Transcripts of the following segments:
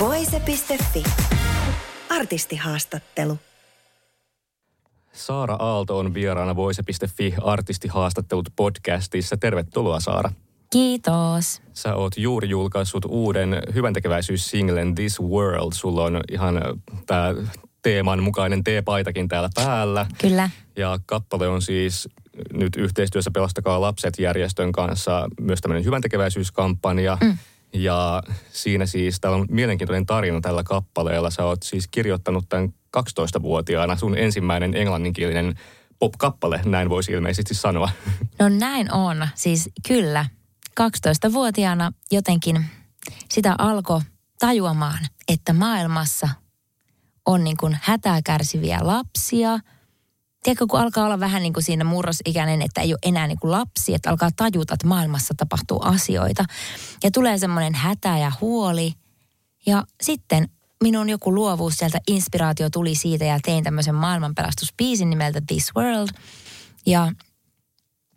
Voise.fi. Artistihaastattelu. Saara Aalto on vieraana Voise.fi artistihaastattelut podcastissa. Tervetuloa Saara. Kiitos. Sä oot juuri julkaissut uuden hyväntekeväisyyssinglen This World. Sulla on ihan tää teeman mukainen T-paitakin täällä päällä. Kyllä. Ja kappale on siis nyt yhteistyössä Pelastakaa lapset järjestön kanssa myös tämmöinen hyväntekeväisyyskampanja. Mm. Ja siinä siis, täällä on mielenkiintoinen tarina tällä kappaleella. Sä oot siis kirjoittanut tämän 12-vuotiaana sun ensimmäinen englanninkielinen pop-kappale, näin voisi ilmeisesti sanoa. No näin on. Siis kyllä, 12-vuotiaana jotenkin sitä alkoi tajuamaan, että maailmassa on niin kuin hätää kärsiviä lapsia. Tiedätkö, kun alkaa olla vähän niin kuin siinä murrosikäinen, että ei ole enää niin kuin lapsi, että alkaa tajuta, että maailmassa tapahtuu asioita. Ja tulee semmoinen hätä ja huoli. Ja sitten minun joku luovuus sieltä, inspiraatio tuli siitä ja tein tämmöisen maailmanpelastuspiisin nimeltä This World. Ja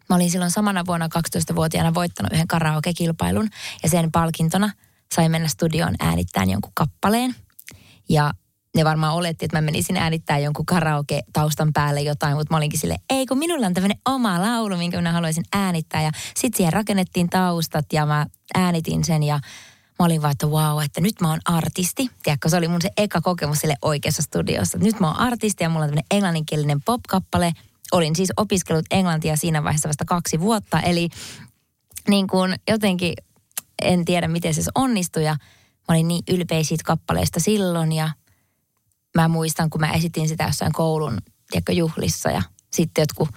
mä olin silloin samana vuonna 12-vuotiaana voittanut yhden karaoke-kilpailun ja sen palkintona sain mennä studioon äänittämään jonkun kappaleen. Ja ne varmaan oletti, että mä menisin äänittää jonkun karaoke-taustan päälle jotain, mutta mä olinkin sille, ei kun minulla on tämmöinen oma laulu, minkä minä haluaisin äänittää. Ja sitten siihen rakennettiin taustat ja mä äänitin sen ja mä olin vaan, että wow, että nyt mä oon artisti. Tiedätkö, se oli mun se eka kokemus sille oikeassa studiossa. Nyt mä oon artisti ja mulla on tämmöinen englanninkielinen pop-kappale. Olin siis opiskellut englantia siinä vaiheessa vasta kaksi vuotta, eli niin kuin jotenkin en tiedä miten se onnistui ja mä olin niin ylpeä siitä kappaleesta silloin ja mä muistan, kun mä esitin sitä jossain koulun tiedätkö, juhlissa ja sitten jotkut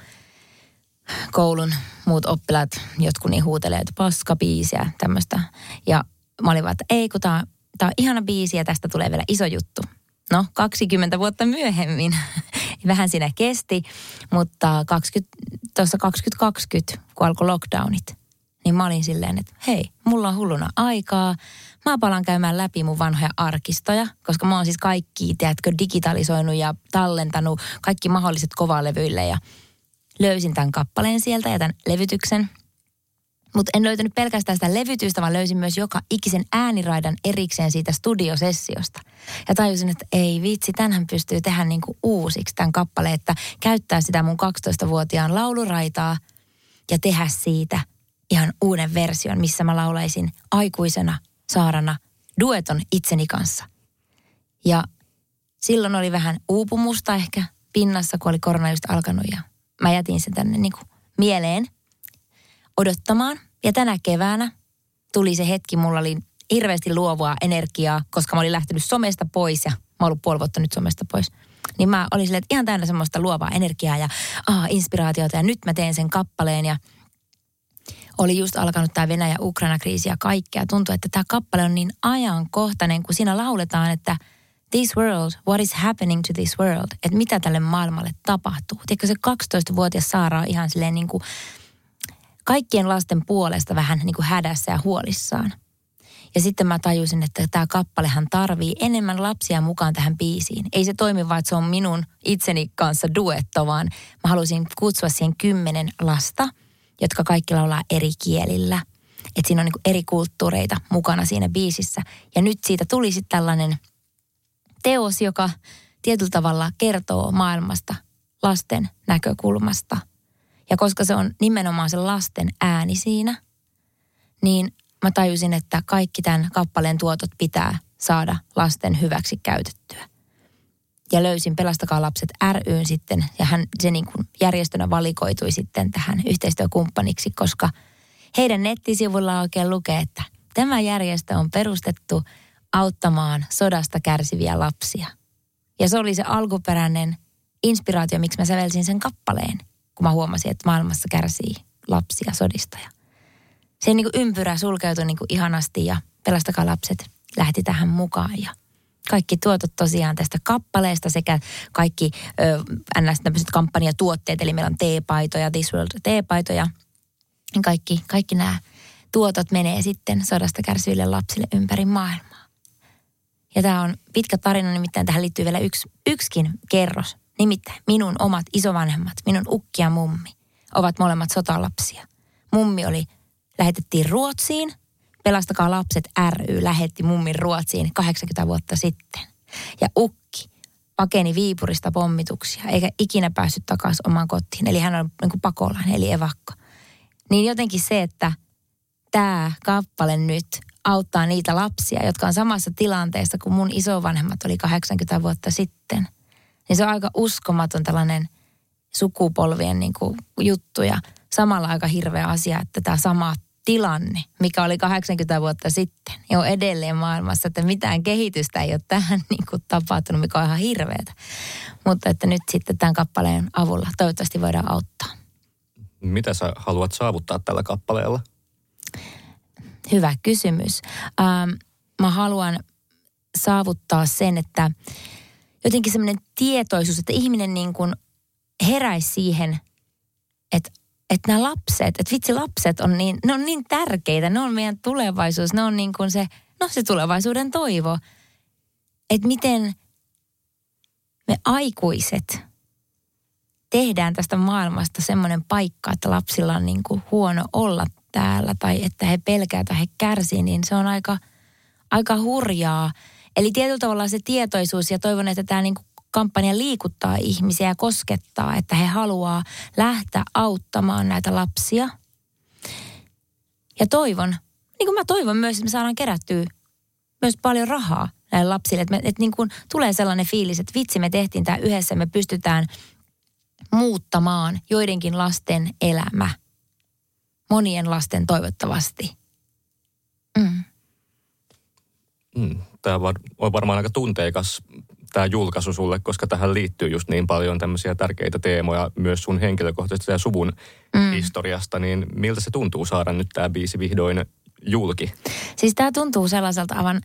koulun muut oppilaat, jotkut niin huutelee, että paska biisiä tämmöistä. Ja mä olin vaan, että ei kun tää, tää on ihana biisi ja tästä tulee vielä iso juttu. No, 20 vuotta myöhemmin. Vähän siinä kesti, mutta 20, tuossa 2020, kun alkoi lockdownit, niin mä olin silleen, että hei, mulla on hulluna aikaa. Mä palaan käymään läpi mun vanhoja arkistoja, koska mä oon siis kaikki, tiedätkö, digitalisoinut ja tallentanut kaikki mahdolliset kovalevyille ja löysin tämän kappaleen sieltä ja tämän levytyksen. Mutta en löytänyt pelkästään sitä levytystä, vaan löysin myös joka ikisen ääniraidan erikseen siitä studiosessiosta. Ja tajusin, että ei vitsi, tänhän pystyy tehdä niinku uusiksi tämän kappaleen, että käyttää sitä mun 12-vuotiaan lauluraitaa ja tehdä siitä ihan uuden version, missä mä laulaisin aikuisena Saarana dueton itseni kanssa. Ja silloin oli vähän uupumusta ehkä pinnassa, kun oli korona just alkanut ja mä jätin sen tänne niin kuin mieleen odottamaan. Ja tänä keväänä tuli se hetki, mulla oli hirveästi luovaa energiaa, koska mä olin lähtenyt somesta pois ja mä oon ollut puoli vuotta nyt somesta pois. Niin mä olin silleen, että ihan täynnä semmoista luovaa energiaa ja ah, inspiraatiota ja nyt mä teen sen kappaleen ja – oli just alkanut tämä Venäjä-Ukraina-kriisi ja kaikkea. Tuntuu, että tämä kappale on niin ajankohtainen, kun siinä lauletaan, että this world, what is happening to this world, että mitä tälle maailmalle tapahtuu. Tiedätkö se 12-vuotias Saara on ihan silleen niin kuin kaikkien lasten puolesta vähän niin kuin hädässä ja huolissaan. Ja sitten mä tajusin, että tämä kappalehan tarvii enemmän lapsia mukaan tähän biisiin. Ei se toimi vaan, että se on minun itseni kanssa duetto, vaan mä halusin kutsua siihen kymmenen lasta – jotka kaikki laulaa eri kielillä. Että siinä on niin eri kulttuureita mukana siinä biisissä. Ja nyt siitä tuli sitten tällainen teos, joka tietyllä tavalla kertoo maailmasta lasten näkökulmasta. Ja koska se on nimenomaan se lasten ääni siinä, niin mä tajusin, että kaikki tämän kappaleen tuotot pitää saada lasten hyväksi käytettyä ja löysin Pelastakaa lapset ryn sitten ja hän se niin kuin järjestönä valikoitui sitten tähän yhteistyökumppaniksi, koska heidän nettisivulla oikein lukee, että tämä järjestö on perustettu auttamaan sodasta kärsiviä lapsia. Ja se oli se alkuperäinen inspiraatio, miksi mä sävelsin sen kappaleen, kun mä huomasin, että maailmassa kärsii lapsia sodista. Ja se niin kuin ympyrä sulkeutui niin kuin ihanasti ja Pelastakaa lapset lähti tähän mukaan ja kaikki tuotot tosiaan tästä kappaleesta sekä kaikki ö, ns. tämmöiset kampanjatuotteet, eli meillä on teepaitoja, This World teepaitoja, kaikki, kaikki nämä tuotot menee sitten sodasta kärsiville lapsille ympäri maailmaa. Ja tämä on pitkä tarina, nimittäin tähän liittyy vielä yksi, yksikin kerros. Nimittäin minun omat isovanhemmat, minun ukki ja mummi, ovat molemmat sotalapsia. Mummi oli, lähetettiin Ruotsiin – Pelastakaa lapset ry lähetti mummin Ruotsiin 80 vuotta sitten. Ja ukki pakeni Viipurista pommituksia eikä ikinä päässyt takaisin omaan kotiin. Eli hän on niin pakolainen, eli evakko. Niin jotenkin se, että tämä kappale nyt auttaa niitä lapsia, jotka on samassa tilanteessa kuin mun isovanhemmat oli 80 vuotta sitten. Niin se on aika uskomaton tällainen sukupolvien niin kuin juttu ja samalla aika hirveä asia, että tämä sama tilanne, mikä oli 80 vuotta sitten, ja on edelleen maailmassa, että mitään kehitystä ei ole tähän niin kuin tapahtunut, mikä on ihan hirveätä. Mutta että nyt sitten tämän kappaleen avulla toivottavasti voidaan auttaa. Mitä sä haluat saavuttaa tällä kappaleella? Hyvä kysymys. Ähm, mä haluan saavuttaa sen, että jotenkin semmoinen tietoisuus, että ihminen niin kuin heräisi siihen, että että nämä lapset, että vitsi lapset on niin, ne on niin tärkeitä, ne on meidän tulevaisuus, ne on niin kuin se, no se tulevaisuuden toivo. Että miten me aikuiset tehdään tästä maailmasta semmoinen paikka, että lapsilla on niin kuin huono olla täällä tai että he pelkää tai he kärsii, niin se on aika, aika hurjaa. Eli tietyllä tavalla se tietoisuus ja toivon, että tämä niin kuin kampanja liikuttaa ihmisiä ja koskettaa, että he haluaa lähteä auttamaan näitä lapsia. Ja toivon, niin kuin mä toivon myös, että me saadaan kerättyä myös paljon rahaa näille lapsille. Että, me, että niin kuin tulee sellainen fiilis, että vitsi me tehtiin tämä yhdessä, me pystytään muuttamaan joidenkin lasten elämä. Monien lasten toivottavasti. Mm. Mm, tämä on varmaan aika tunteikas tämä julkaisu sulle, koska tähän liittyy just niin paljon tämmöisiä tärkeitä teemoja myös sun henkilökohtaisesta ja suvun mm. historiasta, niin miltä se tuntuu saada nyt tämä biisi vihdoin julki? Siis tämä tuntuu sellaiselta aivan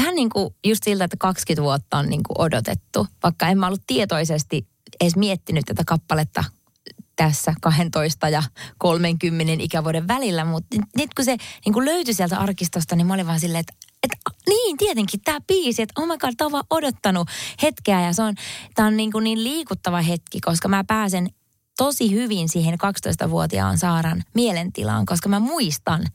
vähän niin kuin just siltä, että 20 vuotta on niin kuin odotettu, vaikka en mä ollut tietoisesti edes miettinyt tätä kappaletta tässä 12 ja 30 ikävuoden välillä, mutta nyt kun se niin kuin löytyi sieltä arkistosta, niin mä olin vaan silleen, että et, niin, tietenkin tämä biisi, että oh my god, on odottanut hetkeä ja se on, tämä on niin, kuin niin liikuttava hetki, koska mä pääsen tosi hyvin siihen 12-vuotiaan Saaran mielentilaan, koska mä muistan,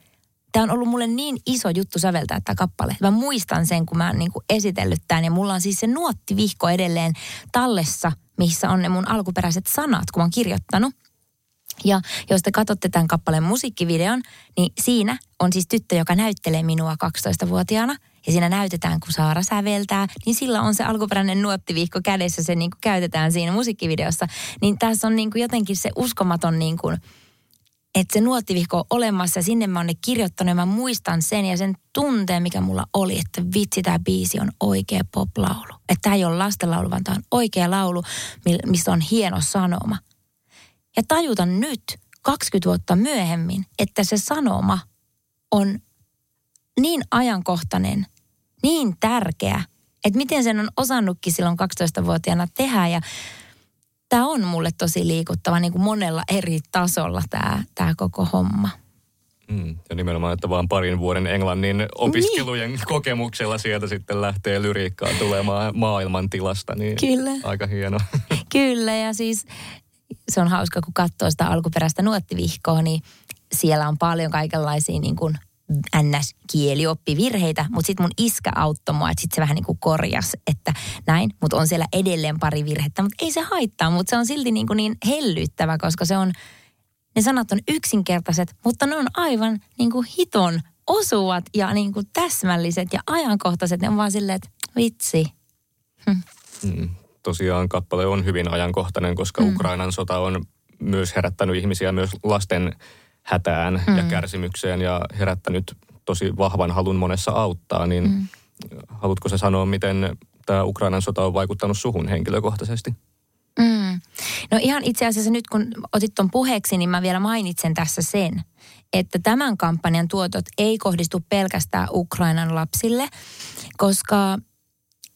tämä on ollut mulle niin iso juttu säveltää tämä kappale. Mä muistan sen, kun mä oon niin esitellyt tämän ja mulla on siis se nuottivihko edelleen tallessa, missä on ne mun alkuperäiset sanat, kun mä oon kirjoittanut. Ja jos te katsotte tämän kappaleen musiikkivideon, niin siinä on siis tyttö, joka näyttelee minua 12-vuotiaana. Ja siinä näytetään, kun Saara säveltää, niin sillä on se alkuperäinen nuottiviikko kädessä, se niin kuin käytetään siinä musiikkivideossa. Niin tässä on niin kuin jotenkin se uskomaton, niin kuin, että se nuottivihko on olemassa ja sinne mä oon ne kirjoittanut ja mä muistan sen ja sen tunteen, mikä mulla oli, että vitsi, tämä biisi on oikea poplaulu. Että tämä ei ole lastenlaulu, vaan tämä on oikea laulu, missä on hieno sanoma – ja tajuta nyt 20 vuotta myöhemmin, että se sanoma on niin ajankohtainen, niin tärkeä, että miten sen on osannutkin silloin 12-vuotiaana tehdä ja tämä on mulle tosi liikuttava niin kuin monella eri tasolla tämä, tämä koko homma. Mm, ja nimenomaan, että vaan parin vuoden englannin opiskelujen niin. kokemuksella sieltä sitten lähtee lyriikkaa tulemaan maailmantilasta, niin Kyllä. aika hieno. Kyllä, ja siis se on hauska, kun katsoo sitä alkuperäistä nuottivihkoa, niin siellä on paljon kaikenlaisia niin kuin NS-kielioppivirheitä, mutta sitten mun iskä auttoi mua, että sitten se vähän niin kuin korjas, että näin, mutta on siellä edelleen pari virhettä, mutta ei se haittaa, mutta se on silti niin, kuin niin hellyttävä, koska se on, ne sanat on yksinkertaiset, mutta ne on aivan niin kuin hiton osuvat ja niin kuin täsmälliset ja ajankohtaiset, ne on vaan silleen, että vitsi. Hm. Mm tosiaan kappale on hyvin ajankohtainen, koska mm. Ukrainan sota on myös herättänyt ihmisiä myös lasten hätään mm. ja kärsimykseen ja herättänyt tosi vahvan halun monessa auttaa, niin mm. haluatko se sanoa, miten tämä Ukrainan sota on vaikuttanut suhun henkilökohtaisesti? Mm. No ihan itse asiassa nyt kun otit tuon puheeksi, niin mä vielä mainitsen tässä sen, että tämän kampanjan tuotot ei kohdistu pelkästään Ukrainan lapsille, koska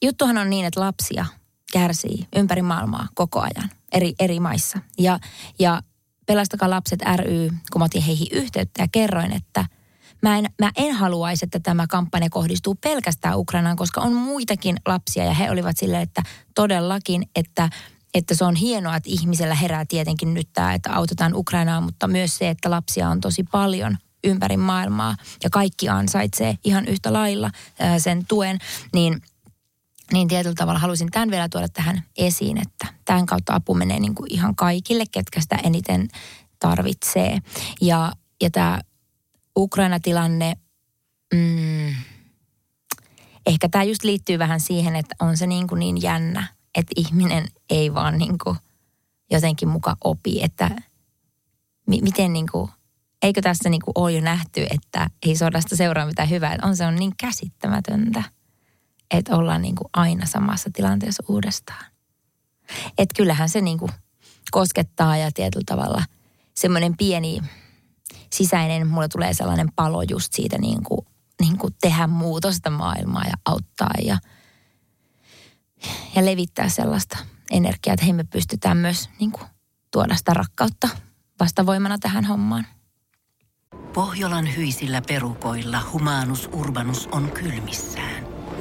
juttuhan on niin, että lapsia kärsii ympäri maailmaa koko ajan eri, eri maissa. Ja, ja Pelastakaa lapset ry, kun mä otin heihin yhteyttä ja kerroin, että mä en, mä en haluaisi, että tämä kampanja kohdistuu pelkästään Ukrainaan, koska on muitakin lapsia ja he olivat silleen, että todellakin, että että se on hienoa, että ihmisellä herää tietenkin nyt tämä, että autetaan Ukrainaa, mutta myös se, että lapsia on tosi paljon ympäri maailmaa ja kaikki ansaitsee ihan yhtä lailla sen tuen, niin niin tietyllä tavalla halusin tämän vielä tuoda tähän esiin, että tämän kautta apu menee niin kuin ihan kaikille, ketkä sitä eniten tarvitsee. Ja, ja tämä Ukraina-tilanne, mm, ehkä tämä just liittyy vähän siihen, että on se niin, kuin niin jännä, että ihminen ei vaan niin kuin jotenkin muka opi, että mi- miten niin kuin, eikö tässä niin kuin ole jo nähty, että ei sodasta seuraa mitään hyvää. On se on niin käsittämätöntä että ollaan niin kuin aina samassa tilanteessa uudestaan. Että kyllähän se niin kuin koskettaa ja tietyllä tavalla semmoinen pieni sisäinen, mulle tulee sellainen palo just siitä niin kuin, niin kuin tehdä muutosta maailmaa ja auttaa ja, ja levittää sellaista energiaa, että hei me pystytään myös niin kuin, tuoda sitä rakkautta vastavoimana tähän hommaan. Pohjolan hyisillä perukoilla humanus urbanus on kylmissään.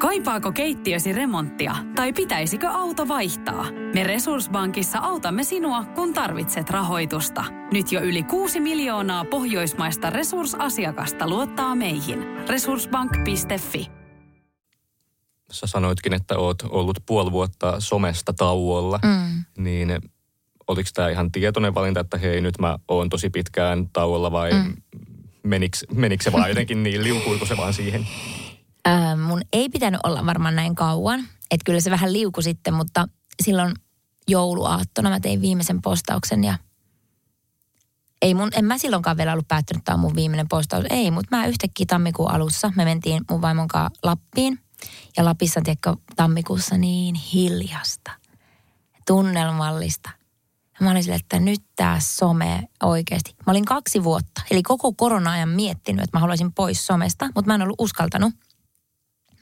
Kaipaako keittiösi remonttia tai pitäisikö auto vaihtaa? Me Resurssbankissa autamme sinua, kun tarvitset rahoitusta. Nyt jo yli 6 miljoonaa pohjoismaista resursasiakasta luottaa meihin. Resurssbank.fi Sä sanoitkin, että oot ollut puoli vuotta somesta tauolla, mm. niin oliko tämä ihan tietoinen valinta, että hei nyt mä oon tosi pitkään tauolla vai mm. menikö, menikö se vaan jotenkin niin, liukuiko se vaan siihen? Ää, mun ei pitänyt olla varmaan näin kauan. Että kyllä se vähän liuku sitten, mutta silloin jouluaattona mä tein viimeisen postauksen ja ei mun, en mä silloinkaan vielä ollut päättänyt, että tämä on mun viimeinen postaus. Ei, mutta mä yhtäkkiä tammikuun alussa, me mentiin mun vaimon kanssa Lappiin. Ja Lapissa, tiedätkö, tammikuussa niin hiljasta, tunnelmallista. Ja mä olin sille, että nyt tämä some oikeasti. Mä olin kaksi vuotta, eli koko korona-ajan miettinyt, että mä haluaisin pois somesta, mutta mä en ollut uskaltanut –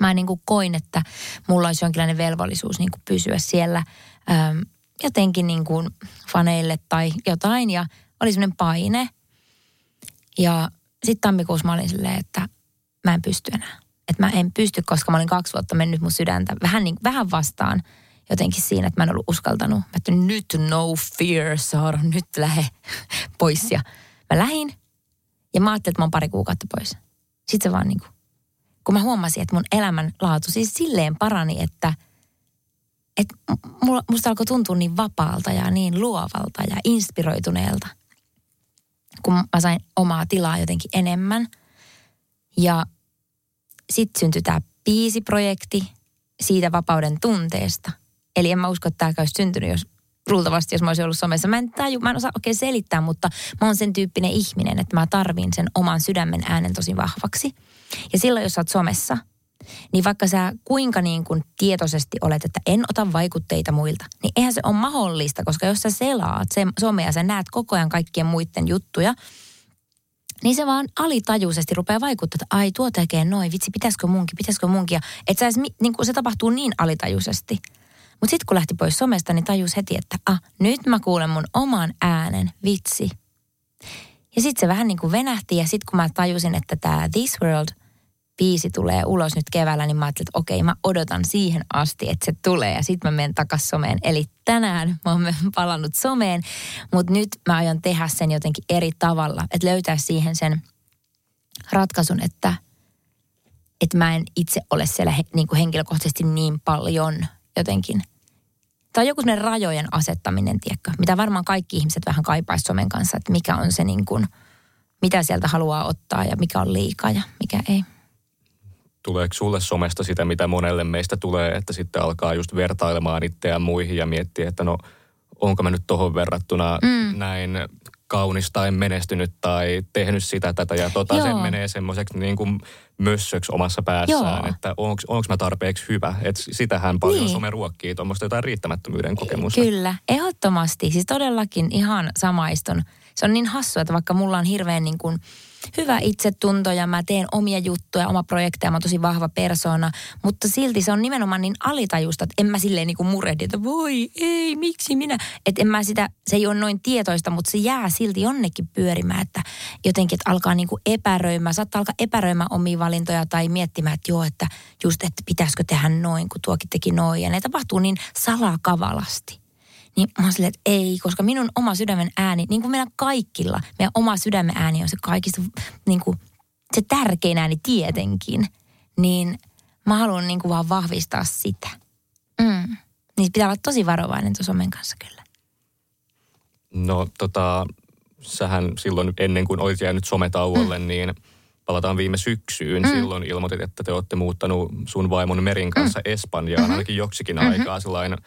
mä niin kuin koin, että mulla olisi jonkinlainen velvollisuus niin kuin pysyä siellä äm, jotenkin niin kuin faneille tai jotain. Ja oli semmoinen paine. Ja sitten tammikuussa mä olin silleen, että mä en pysty enää. Että mä en pysty, koska mä olin kaksi vuotta mennyt mun sydäntä vähän, niin, vähän vastaan jotenkin siinä, että mä en ollut uskaltanut. Mä että nyt no fear, Saara, nyt lähe pois. Ja mä lähin ja mä ajattelin, että mä oon pari kuukautta pois. Sitten se vaan niin kuin kun mä huomasin, että mun elämän laatu siis silleen parani, että, että musta alkoi tuntua niin vapaalta ja niin luovalta ja inspiroituneelta, kun mä sain omaa tilaa jotenkin enemmän. Ja sitten syntyi tämä biisiprojekti siitä vapauden tunteesta. Eli en mä usko, että tämä olisi syntynyt, jos luultavasti, jos mä olisin ollut somessa. Mä en, taju, mä en osaa oikein selittää, mutta mä oon sen tyyppinen ihminen, että mä tarvin sen oman sydämen äänen tosi vahvaksi. Ja silloin, jos sä oot somessa, niin vaikka sä kuinka niin kuin tietoisesti olet, että en ota vaikutteita muilta, niin eihän se ole mahdollista, koska jos sä selaat se somea, sä näet koko ajan kaikkien muiden juttuja, niin se vaan alitajuisesti rupeaa vaikuttaa, että ai tuo tekee noin, vitsi, pitäisikö munkin, pitäisikö munkin. Että niin kuin se tapahtuu niin alitajuisesti. Mutta sitten kun lähti pois somesta, niin tajus heti, että ah, nyt mä kuulen mun oman äänen, vitsi. Ja sitten se vähän niin kuin venähti ja sitten kun mä tajusin, että tämä This World biisi tulee ulos nyt keväällä, niin mä ajattelin, että okei, mä odotan siihen asti, että se tulee ja sitten mä menen takas someen. Eli tänään mä oon palannut someen, mutta nyt mä aion tehdä sen jotenkin eri tavalla, että löytää siihen sen ratkaisun, että, että mä en itse ole siellä niin kuin henkilökohtaisesti niin paljon jotenkin – tai joku sellainen rajojen asettaminen, tiedätkö, mitä varmaan kaikki ihmiset vähän kaipaisi somen kanssa, että mikä on se niin kuin mitä sieltä haluaa ottaa ja mikä on liikaa ja mikä ei. Tuleeko sulle somesta sitä, mitä monelle meistä tulee, että sitten alkaa just vertailemaan itseään muihin ja miettiä, että no onko mä nyt tohon verrattuna mm. näin kaunis tai menestynyt tai tehnyt sitä, tätä ja tota. Joo. Se menee semmoiseksi niin kuin mössöksi omassa päässään, Joo. että onko mä tarpeeksi hyvä. Että sitähän paljon niin. some ruokkii tuommoista jotain riittämättömyyden kokemusta. Kyllä, ehdottomasti. Siis todellakin ihan samaistun. Se on niin hassua, että vaikka mulla on hirveän niin kuin hyvä itsetunto ja mä teen omia juttuja, oma projekteja, mä oon tosi vahva persona, mutta silti se on nimenomaan niin alitajusta, että en mä silleen niin kuin murehdi, että voi ei, miksi minä, että en mä sitä, se ei ole noin tietoista, mutta se jää silti jonnekin pyörimään, että jotenkin, että alkaa niin kuin epäröimään, saattaa alkaa epäröimään omia valintoja tai miettimään, että joo, että just, että pitäisikö tehdä noin, kun tuokin teki noin, ja ne tapahtuu niin salakavalasti. Niin mä oon silleen, että ei, koska minun oma sydämen ääni, niin kuin meillä kaikilla, meidän oma sydämen ääni on se kaikista, niin kuin, se tärkein ääni tietenkin. Niin mä haluan niin kuin vaan vahvistaa sitä. Mm. Niin pitää olla tosi varovainen tuon somen kanssa kyllä. No tota, sähän silloin ennen kuin olit jäänyt sometauolle, mm. niin palataan viime syksyyn. Mm. Silloin ilmoitit, että te olette muuttanut sun vaimon Merin kanssa mm. Espanjaan mm-hmm. ainakin joksikin mm-hmm. aikaa sellainen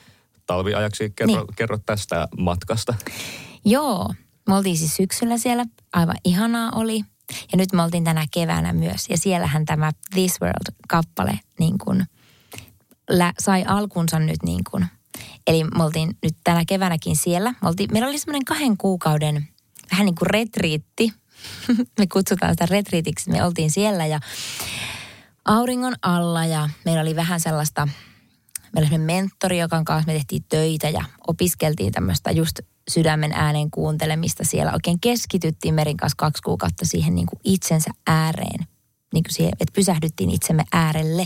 talviajaksi. Kerro, niin. kerro tästä matkasta. Joo, me oltiin siis syksyllä siellä. Aivan ihanaa oli. Ja nyt me oltiin tänä keväänä myös. Ja siellähän tämä This World-kappale niin kuin, lä, sai alkunsa nyt niin kuin. Eli me oltiin nyt tänä keväänäkin siellä. Me oltiin, meillä oli semmoinen kahden kuukauden vähän niin kuin retriitti. me kutsutaan sitä retriitiksi. Me oltiin siellä ja auringon alla ja meillä oli vähän sellaista – meillä oli mentori, joka kanssa me tehtiin töitä ja opiskeltiin tämmöistä just sydämen äänen kuuntelemista siellä. Oikein keskityttiin Merin kanssa kaksi kuukautta siihen niin kuin itsensä ääreen. Niin kuin siihen, että pysähdyttiin itsemme äärelle.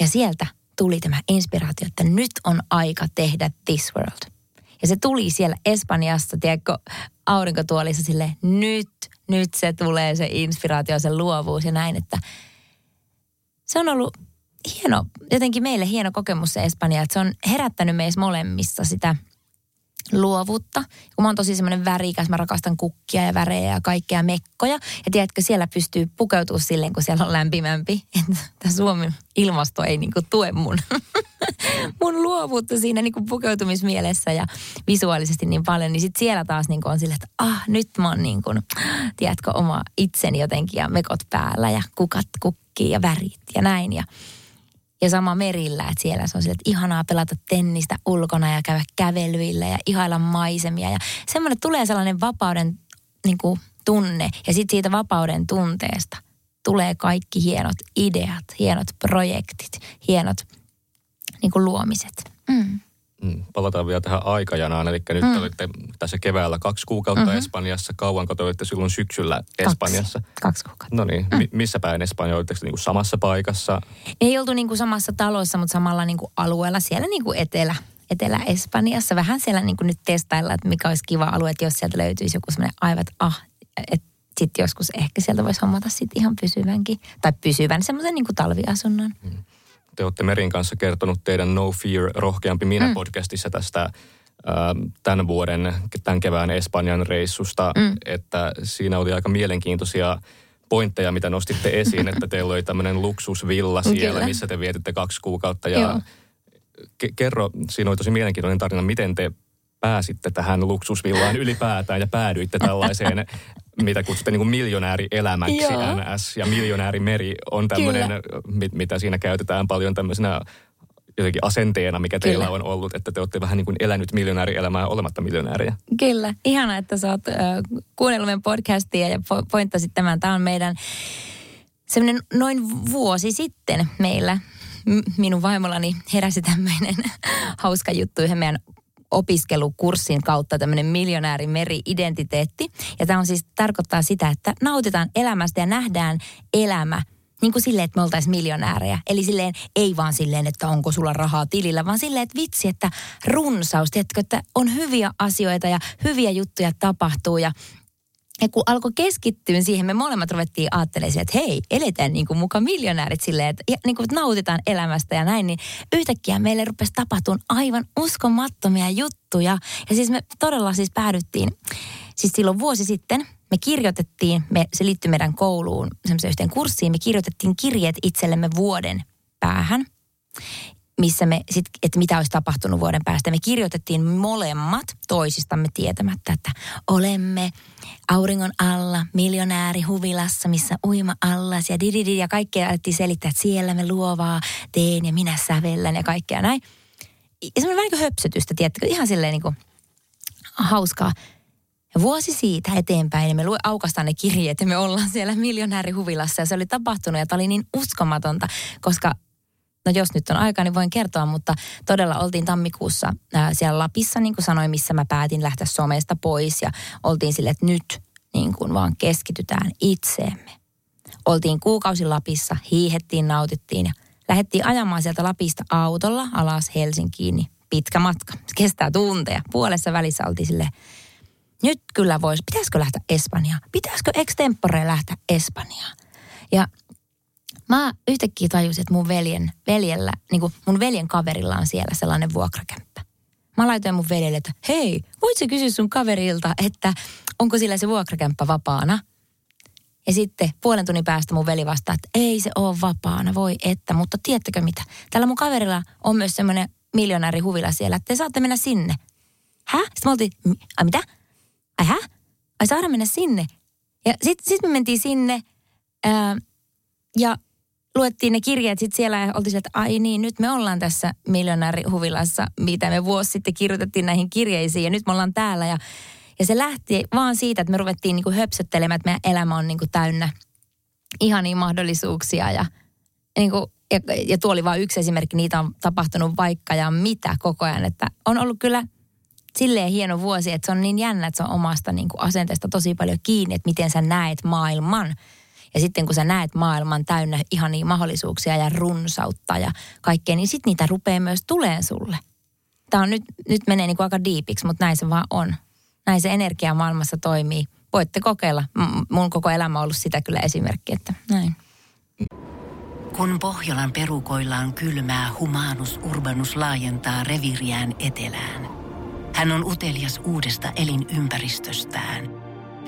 Ja sieltä tuli tämä inspiraatio, että nyt on aika tehdä This World. Ja se tuli siellä Espanjassa, tiedätkö, aurinkotuolissa sille nyt, nyt se tulee se inspiraatio, se luovuus ja näin, että se on ollut hieno, jotenkin meille hieno kokemus se Espanja, että se on herättänyt meissä molemmissa sitä luovuutta. Kun mä oon tosi semmoinen värikäs, mä rakastan kukkia ja värejä ja kaikkea mekkoja. Ja tiedätkö, siellä pystyy pukeutumaan silleen, kun siellä on lämpimämpi. Että Suomen ilmasto ei niinku tue mun, mun luovuutta siinä niinku pukeutumismielessä ja visuaalisesti niin paljon. Niin sit siellä taas niinku on silleen, että ah, nyt mä oon niinku, tiedätkö, oma itseni jotenkin ja mekot päällä ja kukat kukkii ja värit ja näin. Ja ja sama merillä, että siellä se on sille, että ihanaa pelata tennistä ulkona ja käydä kävelyillä ja ihailla maisemia. Ja semmoinen tulee sellainen vapauden niin kuin, tunne. Ja sitten siitä vapauden tunteesta tulee kaikki hienot ideat, hienot projektit, hienot niin kuin, luomiset. Mm. Mm, palataan vielä tähän aikajanaan. Eli nyt mm. olitte tässä keväällä kaksi kuukautta mm-hmm. Espanjassa. Kauanko te olitte silloin syksyllä Espanjassa? Kaksi, kaksi kuukautta. No niin, mm. missä päin Espanja? Olitteko niinku samassa paikassa? Ei oltu niinku samassa talossa, mutta samalla niinku alueella siellä niinku etelä, Etelä-Espanjassa. Vähän siellä niinku nyt testailla, että mikä olisi kiva alue, että jos sieltä löytyisi joku semmoinen aivan, ah, että sitten joskus ehkä sieltä voisi hommata sitten ihan pysyvänkin. Tai pysyvän semmoisen niinku talviasunnon. Mm te olette Merin kanssa kertonut teidän No Fear, rohkeampi minä mm. podcastissa tästä äh, tämän vuoden, tämän kevään Espanjan reissusta, mm. että siinä oli aika mielenkiintoisia pointteja, mitä nostitte esiin, että teillä oli tämmöinen luksusvilla siellä, Kyllä. missä te vietitte kaksi kuukautta ja ke- kerro, siinä oli tosi mielenkiintoinen tarina, miten te pääsitte tähän luksusvillaan ylipäätään ja päädyitte tällaiseen, mitä kutsutte niin miljonäärielämäksi NS. Ja miljonäärimeri on tämmöinen, mit, mitä siinä käytetään paljon tämmöisenä jotenkin asenteena, mikä Kyllä. teillä on ollut, että te olette vähän niin kuin elänyt miljonäärielämää olematta miljonääriä. Kyllä, ihana, että sä oot äh, kuunnellut meidän podcastia ja po- pointtasit tämän. Tämä on meidän semmoinen noin vuosi sitten meillä minun vaimollani heräsi tämmöinen hauska juttu yhden meidän opiskelukurssin kautta tämmöinen miljonäärimeri-identiteetti. Ja tämä on siis tarkoittaa sitä, että nautitaan elämästä ja nähdään elämä niin kuin silleen, että me oltaisiin miljonäärejä. Eli silleen, ei vaan silleen, että onko sulla rahaa tilillä, vaan silleen, että vitsi, että runsaus, tiedätkö, että on hyviä asioita ja hyviä juttuja tapahtuu ja ja kun alkoi keskittyä siihen, me molemmat ruvettiin ajattelemaan, että hei, eletään niin kuin mukaan miljonäärit silleen, että, niin kuin, nautitaan elämästä ja näin, niin yhtäkkiä meille rupesi tapahtumaan aivan uskomattomia juttuja. Ja siis me todella siis päädyttiin, siis silloin vuosi sitten me kirjoitettiin, me, se liittyy meidän kouluun, semmoiseen yhteen kurssiin, me kirjoitettiin kirjeet itsellemme vuoden päähän missä me sit, että mitä olisi tapahtunut vuoden päästä. Me kirjoitettiin molemmat toisistamme tietämättä, että olemme auringon alla, miljonääri huvilassa, missä uima allas ja dididi ja kaikkea alettiin selittää, että siellä me luovaa teen ja minä sävellän ja kaikkea näin. Ja semmoinen vähän niin höpsötystä, tiedättekö, ihan silleen niin kuin hauskaa. Ja vuosi siitä eteenpäin niin me aukastaan ne kirjeet ja me ollaan siellä miljonäärihuvilassa ja se oli tapahtunut ja tämä oli niin uskomatonta, koska no jos nyt on aika, niin voin kertoa, mutta todella oltiin tammikuussa ää, siellä Lapissa, niin kuin sanoin, missä mä päätin lähteä somesta pois ja oltiin sille, että nyt niin kuin vaan keskitytään itseemme. Oltiin kuukausi Lapissa, hiihettiin, nautittiin ja lähdettiin ajamaan sieltä Lapista autolla alas Helsinkiin, niin pitkä matka. Se kestää tunteja. Puolessa välissä oltiin sille, nyt kyllä voisi, pitäisikö lähteä Espanjaan? Pitäisikö extempore lähteä Espanjaan? Ja mä yhtäkkiä tajusin, että mun veljen, veljellä, niin kuin mun veljen kaverilla on siellä sellainen vuokrakämppä. Mä laitoin mun veljelle, että hei, voit sä kysyä sun kaverilta, että onko sillä se vuokrakämppä vapaana? Ja sitten puolen tunnin päästä mun veli vastaa, että ei se ole vapaana, voi että, mutta tiedättekö mitä? Tällä mun kaverilla on myös semmoinen miljonääri huvila siellä, että te saatte mennä sinne. Hä? Sitten me oltiin, ai mitä? Ai hä? Ai saada mennä sinne? Ja sitten sit me mentiin sinne ää, ja luettiin ne kirjeet sitten siellä ja oltiin että ai niin, nyt me ollaan tässä miljonäärihuvilassa, mitä me vuosi sitten kirjoitettiin näihin kirjeisiin ja nyt me ollaan täällä. Ja, ja se lähti vaan siitä, että me ruvettiin niinku höpsöttelemään, että meidän elämä on niinku täynnä ihania mahdollisuuksia ja, niinku, ja, ja tuo oli vain yksi esimerkki, niitä on tapahtunut vaikka ja mitä koko ajan, että on ollut kyllä silleen hieno vuosi, että se on niin jännä, että se on omasta niin kuin asenteesta tosi paljon kiinni, että miten sä näet maailman. Ja sitten kun sä näet maailman täynnä ihania mahdollisuuksia ja runsautta ja kaikkea, niin sitten niitä rupeaa myös tuleen sulle. Tämä on nyt, nyt menee niin kuin aika diipiksi, mutta näin se vaan on. Näin se energia maailmassa toimii. Voitte kokeilla. M- mun koko elämä on ollut sitä kyllä esimerkki, että näin. Kun Pohjolan perukoillaan kylmää, humanus urbanus laajentaa reviriään etelään. Hän on utelias uudesta elinympäristöstään –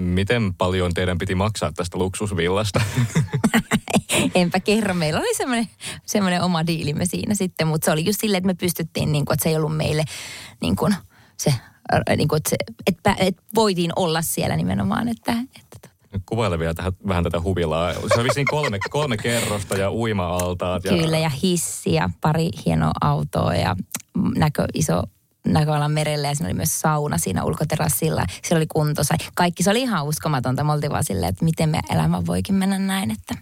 Miten paljon teidän piti maksaa tästä luksusvillasta? Enpä kerro. Meillä oli semmoinen, semmoinen oma diilimme siinä sitten, mutta se oli just silleen, että me pystyttiin, niin kuin, että se ei ollut meille niin kuin, se, niin kuin, että, se, että, että voitiin olla siellä nimenomaan. Että, että tota. Kuvaile vielä tähän, vähän tätä huvilaa. Se oli siinä kolme, kolme kerrosta ja uima-altaat. Ja... Kyllä, ja hissi ja pari hienoa autoa ja näkö, iso näköalan merelle ja siinä oli myös sauna siinä ulkoterassilla. Siellä oli kuntosa. Kaikki se oli ihan uskomatonta. Me oltiin vaan silleen, että miten me elämä voikin mennä näin. Että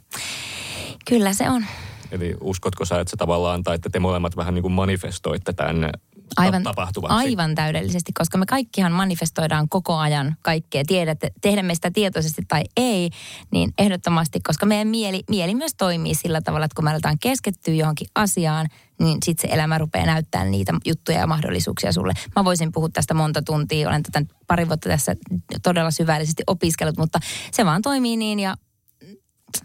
kyllä se on. Eli uskotko sä, että se tavallaan, tai että te molemmat vähän niin kuin manifestoitte tämän aivan, Aivan täydellisesti, koska me kaikkihan manifestoidaan koko ajan kaikkea. Tiedät, tehdään sitä tietoisesti tai ei, niin ehdottomasti, koska meidän mieli, mieli myös toimii sillä tavalla, että kun me aletaan keskittyä johonkin asiaan, niin sitten se elämä rupeaa näyttämään niitä juttuja ja mahdollisuuksia sulle. Mä voisin puhua tästä monta tuntia, olen tätä pari vuotta tässä todella syvällisesti opiskellut, mutta se vaan toimii niin ja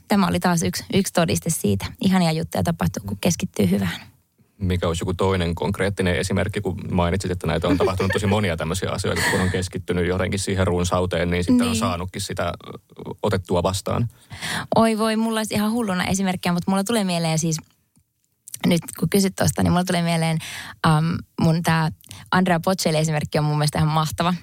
tämä oli taas yksi, yksi todiste siitä. Ihania juttuja tapahtuu, kun keskittyy hyvään mikä olisi joku toinen konkreettinen esimerkki, kun mainitsit, että näitä on tapahtunut tosi monia tämmöisiä asioita, kun on keskittynyt jotenkin siihen runsauteen, niin sitten niin. on saanutkin sitä otettua vastaan. Oi voi, mulla olisi ihan hulluna esimerkkiä, mutta mulla tulee mieleen siis nyt kun kysyt tuosta, niin mulla tulee mieleen um, mun tämä Andrea Bocelli esimerkki on mun mielestä ihan mahtava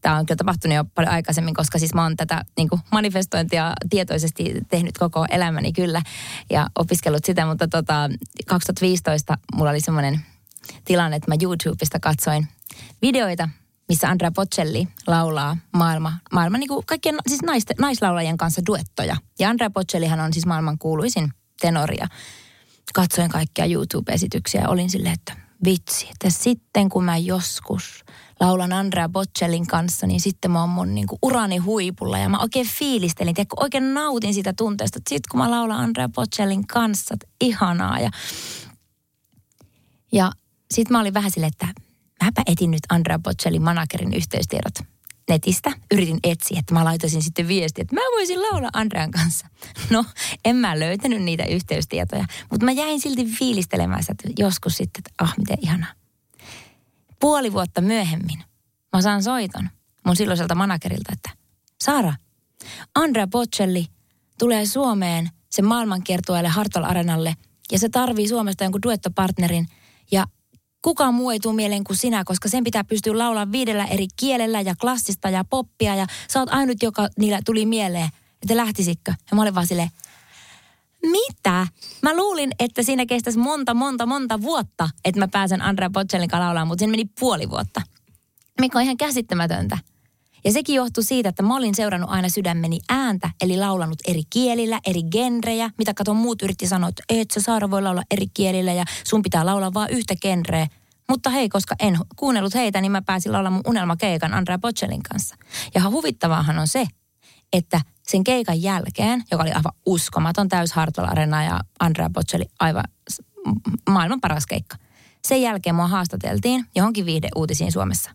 tämä on kyllä tapahtunut jo paljon aikaisemmin, koska siis mä oon tätä niin kuin manifestointia tietoisesti tehnyt koko elämäni kyllä ja opiskellut sitä, mutta tota, 2015 mulla oli semmoinen tilanne, että mä YouTubesta katsoin videoita missä Andrea Bocelli laulaa maailma, maailman niin kuin kaikkien siis naisten, naislaulajien kanssa duettoja. Ja Andrea Bocellihan on siis maailman kuuluisin tenoria. Katsoin kaikkia YouTube-esityksiä ja olin silleen, että vitsi, että sitten kun mä joskus laulan Andrea Bocellin kanssa, niin sitten mä oon mun niin kuin urani huipulla ja mä oikein fiilistelin, tiedätkö, oikein nautin sitä tunteesta, että sitten kun mä laulan Andrea Bocellin kanssa, että ihanaa ja, ja sitten mä olin vähän silleen, että mäpä etin nyt Andrea Bocellin managerin yhteystiedot netistä. Yritin etsiä, että mä laitoisin sitten viesti, että mä voisin laulaa Andrean kanssa. No, en mä löytänyt niitä yhteystietoja, mutta mä jäin silti fiilistelemään että joskus sitten, että ah, miten ihanaa. Puoli vuotta myöhemmin mä saan soiton mun silloiselta managerilta, että Saara, Andrea Bocelli tulee Suomeen sen maailmankiertueelle Hartwell Arenalle ja se tarvii Suomesta jonkun duettopartnerin ja kukaan muu ei tule mieleen kuin sinä, koska sen pitää pystyä laulamaan viidellä eri kielellä ja klassista ja poppia ja sä oot ainut, joka niillä tuli mieleen, että lähtisitkö? Ja mä olin vaan silleen, mitä? Mä luulin, että siinä kestäisi monta, monta, monta vuotta, että mä pääsen Andrea Bocellin kanssa laulamaan, mutta siinä meni puoli vuotta. Mikä on ihan käsittämätöntä. Ja sekin johtui siitä, että mä olin seurannut aina sydämeni ääntä, eli laulanut eri kielillä, eri genrejä, mitä katon muut yritti sanoa, että et sä Saara voi laulaa eri kielillä ja sun pitää laulaa vain yhtä genreä. Mutta hei, koska en kuunnellut heitä, niin mä pääsin laulamaan mun unelmakeikan Andrea Bocellin kanssa. Ja huvittavaahan on se, että sen keikan jälkeen, joka oli aivan uskomaton täys Hartwell Arena ja Andrea Bocelli aivan maailman paras keikka. Sen jälkeen mua haastateltiin johonkin uutisiin Suomessa.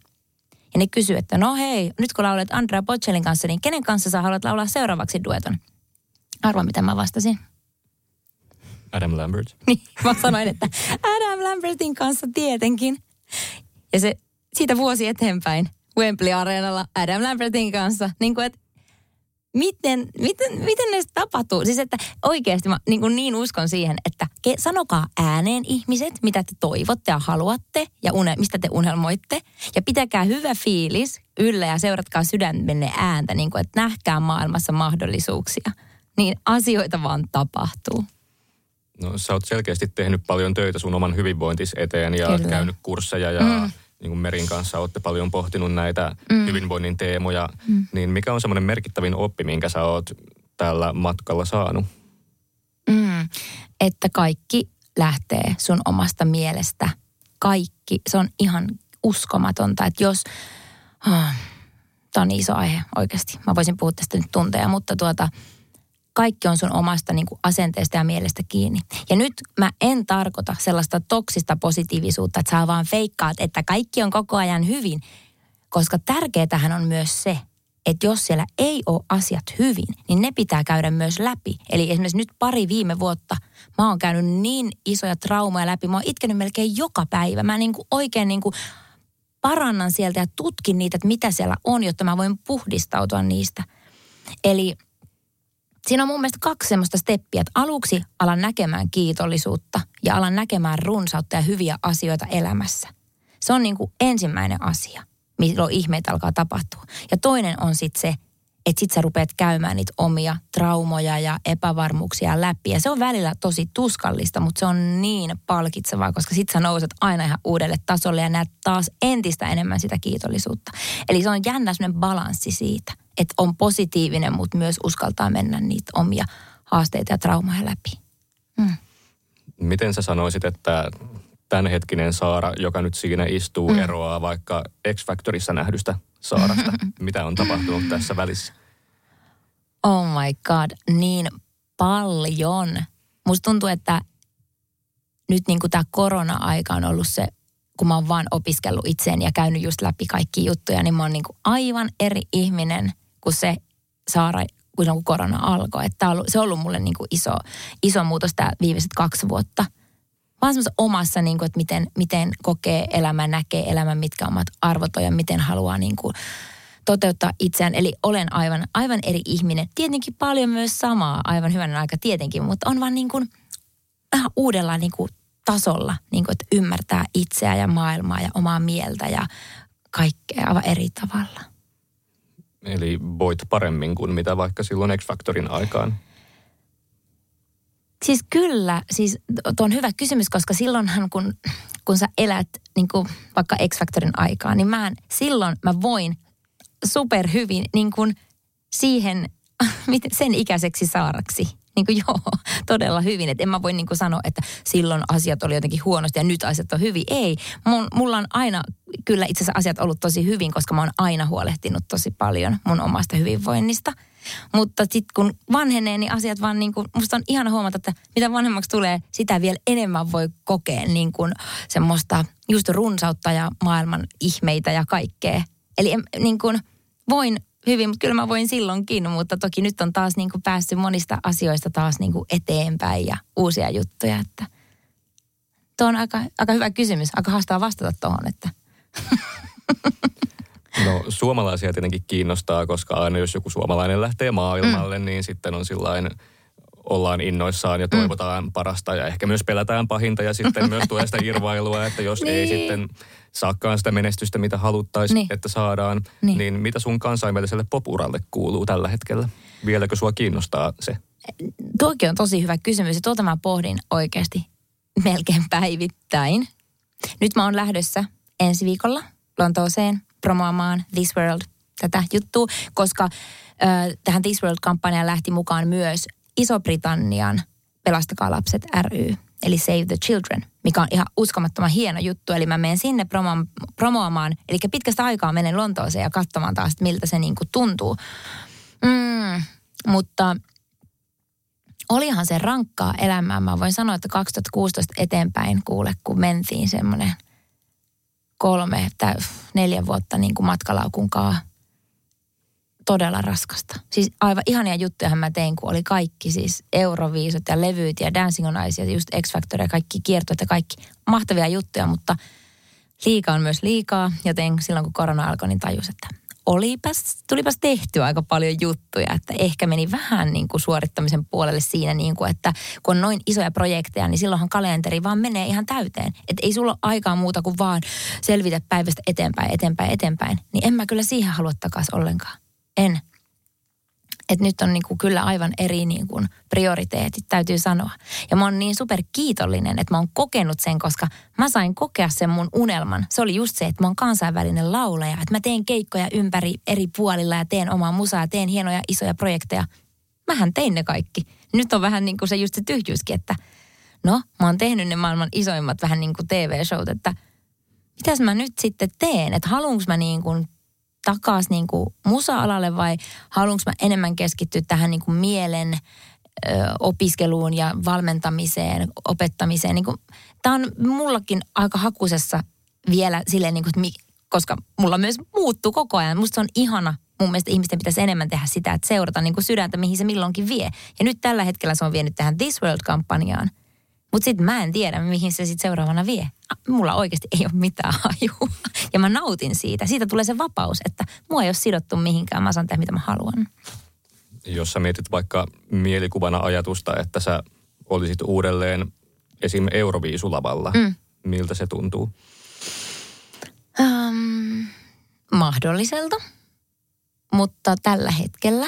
Ja ne kysyi, että no hei, nyt kun laulet Andrea Bocellin kanssa, niin kenen kanssa sä haluat laulaa seuraavaksi dueton? Arva, mitä mä vastasin. Adam Lambert. Niin, mä sanoin, että Adam Lambertin kanssa tietenkin. Ja se siitä vuosi eteenpäin Wembley-areenalla Adam Lambertin kanssa. Niin kuin, että miten, miten, miten ne tapahtuu? Siis että oikeasti mä niin, niin uskon siihen, että ke, sanokaa ääneen ihmiset, mitä te toivotte ja haluatte ja une, mistä te unelmoitte. Ja pitäkää hyvä fiilis yllä ja seuratkaa sydämenne ääntä, niin kuin, että nähkää maailmassa mahdollisuuksia. Niin asioita vaan tapahtuu. No sä oot selkeästi tehnyt paljon töitä sun oman hyvinvointis eteen ja Kyllä. käynyt kursseja ja mm niin kuin Merin kanssa olette paljon pohtinut näitä mm. hyvinvoinnin teemoja, mm. niin mikä on semmoinen merkittävin oppi, minkä sä oot tällä matkalla saanut? Mm. Että kaikki lähtee sun omasta mielestä. Kaikki. Se on ihan uskomatonta, että jos... Tämä on iso aihe oikeasti. Mä voisin puhua tästä nyt tunteja, mutta tuota, kaikki on sun omasta niin kuin asenteesta ja mielestä kiinni. Ja nyt mä en tarkoita sellaista toksista positiivisuutta, että sä vaan feikkaat, että kaikki on koko ajan hyvin. Koska tärkeätähän on myös se, että jos siellä ei ole asiat hyvin, niin ne pitää käydä myös läpi. Eli esimerkiksi nyt pari viime vuotta mä oon käynyt niin isoja traumaja läpi. Mä oon itkenyt melkein joka päivä. Mä niin kuin oikein niin kuin parannan sieltä ja tutkin niitä, että mitä siellä on, jotta mä voin puhdistautua niistä. Eli siinä on mun mielestä kaksi semmoista steppiä, että aluksi alan näkemään kiitollisuutta ja alan näkemään runsautta ja hyviä asioita elämässä. Se on niin kuin ensimmäinen asia, milloin ihmeitä alkaa tapahtua. Ja toinen on sitten se, että sit sä rupeat käymään niitä omia traumoja ja epävarmuuksia läpi. Ja se on välillä tosi tuskallista, mutta se on niin palkitsevaa, koska sit sä nouset aina ihan uudelle tasolle ja näet taas entistä enemmän sitä kiitollisuutta. Eli se on jännä balanssi siitä – että on positiivinen, mutta myös uskaltaa mennä niitä omia haasteita ja traumaja läpi. Mm. Miten sä sanoisit, että tämänhetkinen Saara, joka nyt siinä istuu, mm. eroaa vaikka X-Factorissa nähdystä Saarasta? Mitä on tapahtunut tässä välissä? Oh my god, niin paljon. Musta tuntuu, että nyt niin kuin tämä korona-aika on ollut se, kun mä oon vaan opiskellut itseen ja käynyt just läpi kaikki juttuja, niin mä oon niin kuin aivan eri ihminen – kuin se Saara, kun korona alkoi. Että se on ollut mulle niin kuin iso, iso muutos tämä viimeiset kaksi vuotta. Vaan semmoisessa omassa, niin kuin, että miten, miten kokee elämän, näkee elämän, mitkä omat arvot on ja miten haluaa niin kuin, toteuttaa itseään. Eli olen aivan, aivan eri ihminen. Tietenkin paljon myös samaa, aivan hyvänä aika tietenkin, mutta on vaan niin kuin, vähän uudella niin kuin, tasolla, niin kuin, että ymmärtää itseä ja maailmaa ja omaa mieltä ja kaikkea aivan eri tavalla. Eli voit paremmin kuin mitä vaikka silloin X-Factorin aikaan? Siis kyllä, siis tuo on hyvä kysymys, koska silloinhan kun, kun sä elät niin kuin vaikka X-Factorin aikaa, niin mä silloin mä voin superhyvin niin kuin siihen sen ikäiseksi saaraksi. Niin kuin joo, todella hyvin. Että en mä voi niin kuin sanoa, että silloin asiat oli jotenkin huonosti ja nyt asiat on hyvin. Ei, mun, mulla on aina kyllä itse asiassa asiat ollut tosi hyvin, koska mä oon aina huolehtinut tosi paljon mun omasta hyvinvoinnista. Mutta sitten kun vanhenee, niin asiat vaan niin kuin, musta on ihana huomata, että mitä vanhemmaksi tulee, sitä vielä enemmän voi kokea niin kuin semmoista just runsautta ja maailman ihmeitä ja kaikkea. Eli niin kuin voin hyvin, mutta kyllä mä voin silloinkin, mutta toki nyt on taas niin kuin päässyt monista asioista taas niin kuin eteenpäin ja uusia juttuja, että tuo on aika, aika hyvä kysymys, aika haastava vastata tuohon, että No suomalaisia tietenkin kiinnostaa, koska aina jos joku suomalainen lähtee maailmalle, mm. niin sitten on sillain ollaan innoissaan ja mm. toivotaan mm. parasta ja ehkä myös pelätään pahinta ja sitten myös tulee sitä irvailua, että jos niin. ei sitten saakaan sitä menestystä, mitä haluttaisiin, niin. että saadaan, niin. niin mitä sun kansainväliselle popuralle kuuluu tällä hetkellä? Vieläkö sua kiinnostaa se? Tuokin on tosi hyvä kysymys ja tuota mä pohdin oikeasti melkein päivittäin. Nyt mä oon lähdössä ensi viikolla Lontooseen promoamaan This World tätä juttua, koska äh, tähän This World-kampanjaan lähti mukaan myös Iso-Britannian Pelastakaa lapset ry, eli Save the Children, mikä on ihan uskomattoman hieno juttu. Eli mä menen sinne promo- promoamaan, eli pitkästä aikaa menen Lontooseen ja katsomaan taas, miltä se niinku tuntuu. Mm, mutta olihan se rankkaa elämää. Mä voin sanoa, että 2016 eteenpäin kuule, kun mentiin semmoinen kolme tai neljä vuotta niin kuin matkalaukun kanssa todella raskasta. Siis aivan ihania juttuja mä tein, kun oli kaikki siis Euroviisut ja levyt ja Dancing on Ice ja just X Factor ja kaikki kiertueet ja kaikki mahtavia juttuja, mutta liika on myös liikaa, joten silloin kun korona alkoi, niin tajus, että olipas, tulipas tehty aika paljon juttuja, että ehkä meni vähän niin kuin suorittamisen puolelle siinä, niin kuin, että kun on noin isoja projekteja, niin silloinhan kalenteri vaan menee ihan täyteen. Että ei sulla ole aikaa muuta kuin vaan selvitä päivästä eteenpäin, eteenpäin, eteenpäin. Niin en mä kyllä siihen halua takaisin ollenkaan. En. Että nyt on niinku kyllä aivan eri niinku prioriteetit, täytyy sanoa. Ja mä oon niin super kiitollinen, että mä oon kokenut sen, koska mä sain kokea sen mun unelman. Se oli just se, että mä oon kansainvälinen laulaja, että mä teen keikkoja ympäri eri puolilla ja teen omaa musaa, teen hienoja isoja projekteja. Mähän tein ne kaikki. Nyt on vähän niin kuin se just se tyhjyyskin, että no, mä oon tehnyt ne maailman isoimmat vähän niin kuin TV-showt, että mitäs mä nyt sitten teen, että haluanko mä niin kuin takaisin niin musa-alalle vai haluanko mä enemmän keskittyä tähän niin kuin mielen ö, opiskeluun ja valmentamiseen, opettamiseen. Niin kuin, tämä on mullakin aika hakusessa vielä silleen, niin kuin, että koska mulla myös muuttuu koko ajan. Musta se on ihana. Mun mielestä ihmisten pitäisi enemmän tehdä sitä, että seurata niin kuin sydäntä, mihin se milloinkin vie. Ja nyt tällä hetkellä se on vienyt tähän This World-kampanjaan. Mutta sitten mä en tiedä, mihin se sitten seuraavana vie. Mulla oikeasti ei ole mitään hajua. Ja mä nautin siitä. Siitä tulee se vapaus, että mua ei ole sidottu mihinkään. Mä saan tehdä, mitä mä haluan. Jos sä mietit vaikka mielikuvana ajatusta, että sä olisit uudelleen esim. Euroviisulavalla, mm. miltä se tuntuu? Um, mahdolliselta, mutta tällä hetkellä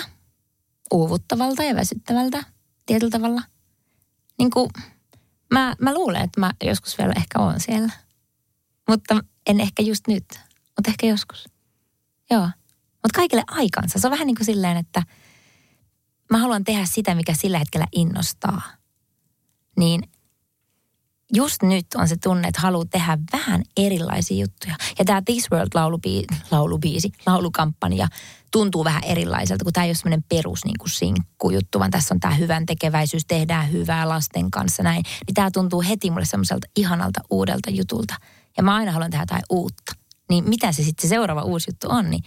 uuvuttavalta ja väsyttävältä tietyllä tavalla. Niin kuin Mä, mä luulen, että mä joskus vielä ehkä on siellä. Mutta en ehkä just nyt, mutta ehkä joskus. Joo. Mutta kaikille aikansa. Se on vähän niin kuin silleen, että mä haluan tehdä sitä, mikä sillä hetkellä innostaa. Niin just nyt on se tunne, että haluaa tehdä vähän erilaisia juttuja. Ja tämä This World laulubiisi, laulukampanja tuntuu vähän erilaiselta, kun tämä ei ole semmoinen perus niin kuin sinkkujuttu, vaan tässä on tämä hyvän tekeväisyys, tehdään hyvää lasten kanssa näin. Niin tämä tuntuu heti mulle semmoiselta ihanalta uudelta jutulta. Ja mä aina haluan tehdä jotain uutta. Niin mitä se sitten se seuraava uusi juttu on, niin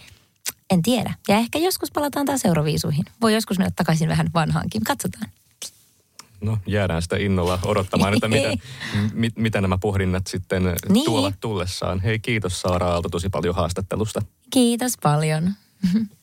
en tiedä. Ja ehkä joskus palataan taas Euroviisuihin. Voi joskus mennä takaisin vähän vanhaankin. Katsotaan. No, jäädään sitä innolla odottamaan, että mitä, mit, mitä nämä pohdinnat sitten niin. tuovat tullessaan. Hei, kiitos Saara Aalto tosi paljon haastattelusta. Kiitos paljon.